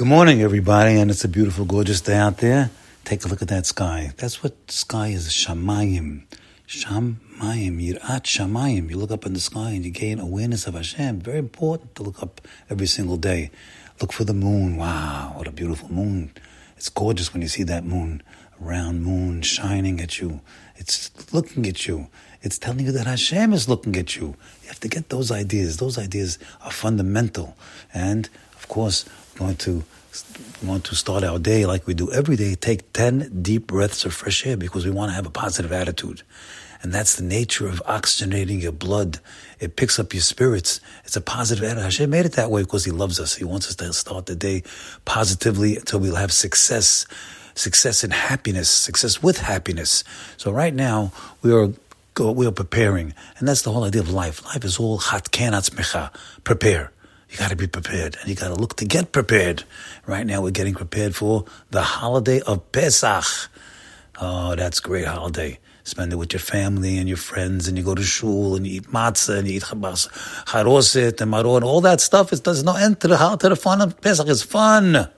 Good morning, everybody, and it's a beautiful, gorgeous day out there. Take a look at that sky. That's what sky is, shamayim. Shamayim, yirat shamayim. You look up in the sky and you gain awareness of Hashem. Very important to look up every single day. Look for the moon. Wow, what a beautiful moon. It's gorgeous when you see that moon, a round moon shining at you. It's looking at you. It's telling you that Hashem is looking at you. You have to get those ideas. Those ideas are fundamental. And, of course, going to want to start our day like we do every day, take 10 deep breaths of fresh air because we want to have a positive attitude. And that's the nature of oxygenating your blood. It picks up your spirits. It's a positive attitude. Hashem made it that way because He loves us. He wants us to start the day positively until we'll have success, success in happiness, success with happiness. So right now, we are we are preparing. And that's the whole idea of life. Life is all chat mecha. Prepare. You got to be prepared, and you got to look to get prepared. Right now, we're getting prepared for the holiday of Pesach. Oh, that's great holiday. Spend it with your family and your friends, and you go to shul and you eat matzah and you eat charoset and maror and all that stuff. It does not end to the to the fun of Pesach. is fun,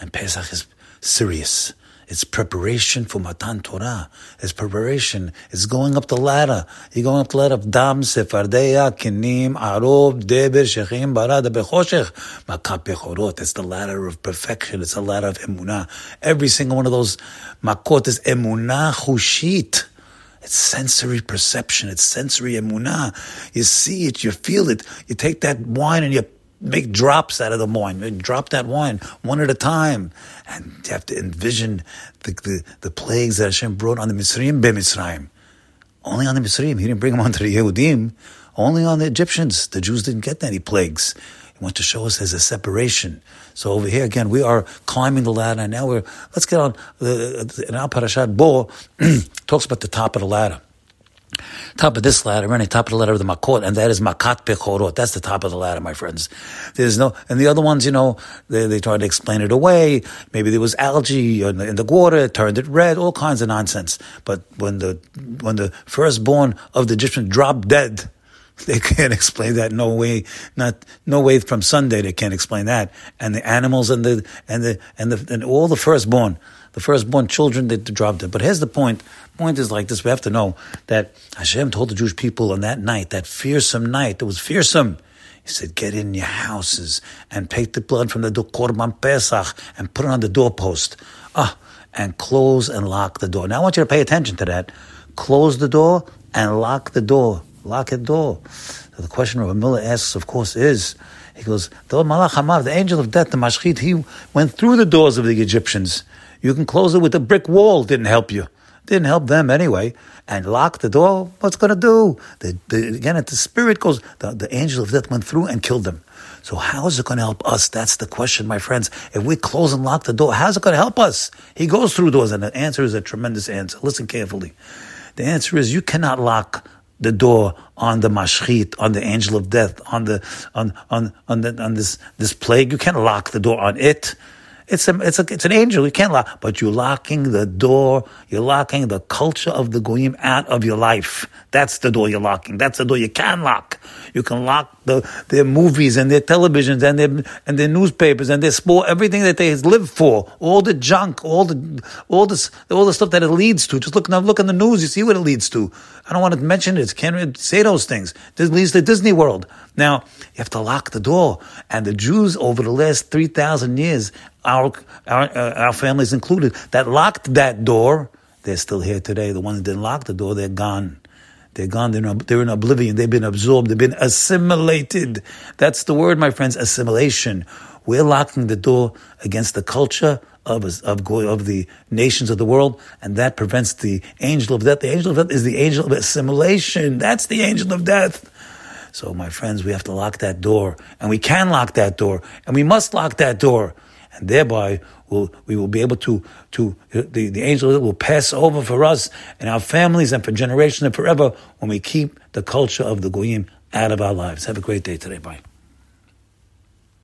and Pesach is serious. It's preparation for Matan Torah. It's preparation. It's going up the ladder. You're going up the ladder of Dam, Tzfardeia, Kinim, Arov, Deber, Shechin, Barada, Bechoshech, Makat Bechorot. It's the ladder of perfection. It's a ladder of Emunah. Every single one of those Makot is Emunah Chushit. It's sensory perception. It's sensory emunah. You see it, you feel it. You take that wine and you make drops out of the wine. Drop that wine one at a time. And you have to envision the, the, the plagues that Hashem brought on the Mitzrayim, be Mitzrayim. Only on the Mitzrayim. He didn't bring them onto the Yehudim. Only on the Egyptians. The Jews didn't get any plagues. He wants to show us there's a separation. So over here again, we are climbing the ladder, and now we're let's get on. The, in our parashat Bo talks about the top of the ladder top of this ladder, any top of the ladder of the makot, and that is makat bechorot. That's the top of the ladder, my friends. There's no, and the other ones, you know, they, they tried to explain it away. Maybe there was algae in the, in the water, it turned it red, all kinds of nonsense. But when the, when the firstborn of the Egyptians dropped dead, they can't explain that. No way, not no way from Sunday they can't explain that. And the animals and the and the and the and all the firstborn the firstborn children that dropped it. But here's the point. Point is like this: we have to know that Hashem told the Jewish people on that night, that fearsome night, it was fearsome. He said, "Get in your houses and take the blood from the korban pesach and put it on the doorpost, ah, and close and lock the door." Now I want you to pay attention to that. Close the door and lock the door. Lock the door. So the question Rabbi Miller asks, of course, is. He goes, the Malach Hamav, the angel of death, the Mashchit, he went through the doors of the Egyptians. You can close it with a brick wall. Didn't help you. Didn't help them anyway. And lock the door. What's going to do? The, the, again, the spirit goes. The, the angel of death went through and killed them. So how is it going to help us? That's the question, my friends. If we close and lock the door, how's it going to help us? He goes through doors, and the answer is a tremendous answer. Listen carefully. The answer is you cannot lock the door on the mashchit, on the angel of death, on the on on on, the, on this this plague. You can't lock the door on it. It's a, it's a, it's an angel. You can't lock, but you're locking the door. You're locking the culture of the goyim out of your life. That's the door you're locking. That's the door you can lock. You can lock the, their movies and their televisions and their, and their newspapers and their sport, everything that they live for, all the junk, all the, all this, all the stuff that it leads to. Just look now, look in the news, you see what it leads to. I don't want to mention it. Can't say those things. This leads to Disney World. Now, you have to lock the door. And the Jews over the last 3,000 years, our, our, uh, our families included, that locked that door, they're still here today. The ones that didn't lock the door, they're gone. They're gone. They're in, they're in oblivion. They've been absorbed. They've been assimilated. That's the word, my friends, assimilation. We're locking the door against the culture of, of, of the nations of the world, and that prevents the angel of death. The angel of death is the angel of assimilation. That's the angel of death. So, my friends, we have to lock that door, and we can lock that door, and we must lock that door, and thereby we'll, we will be able to, to uh, the, the angel will pass over for us and our families and for generations and forever when we keep the culture of the goyim out of our lives. Have a great day today. Bye.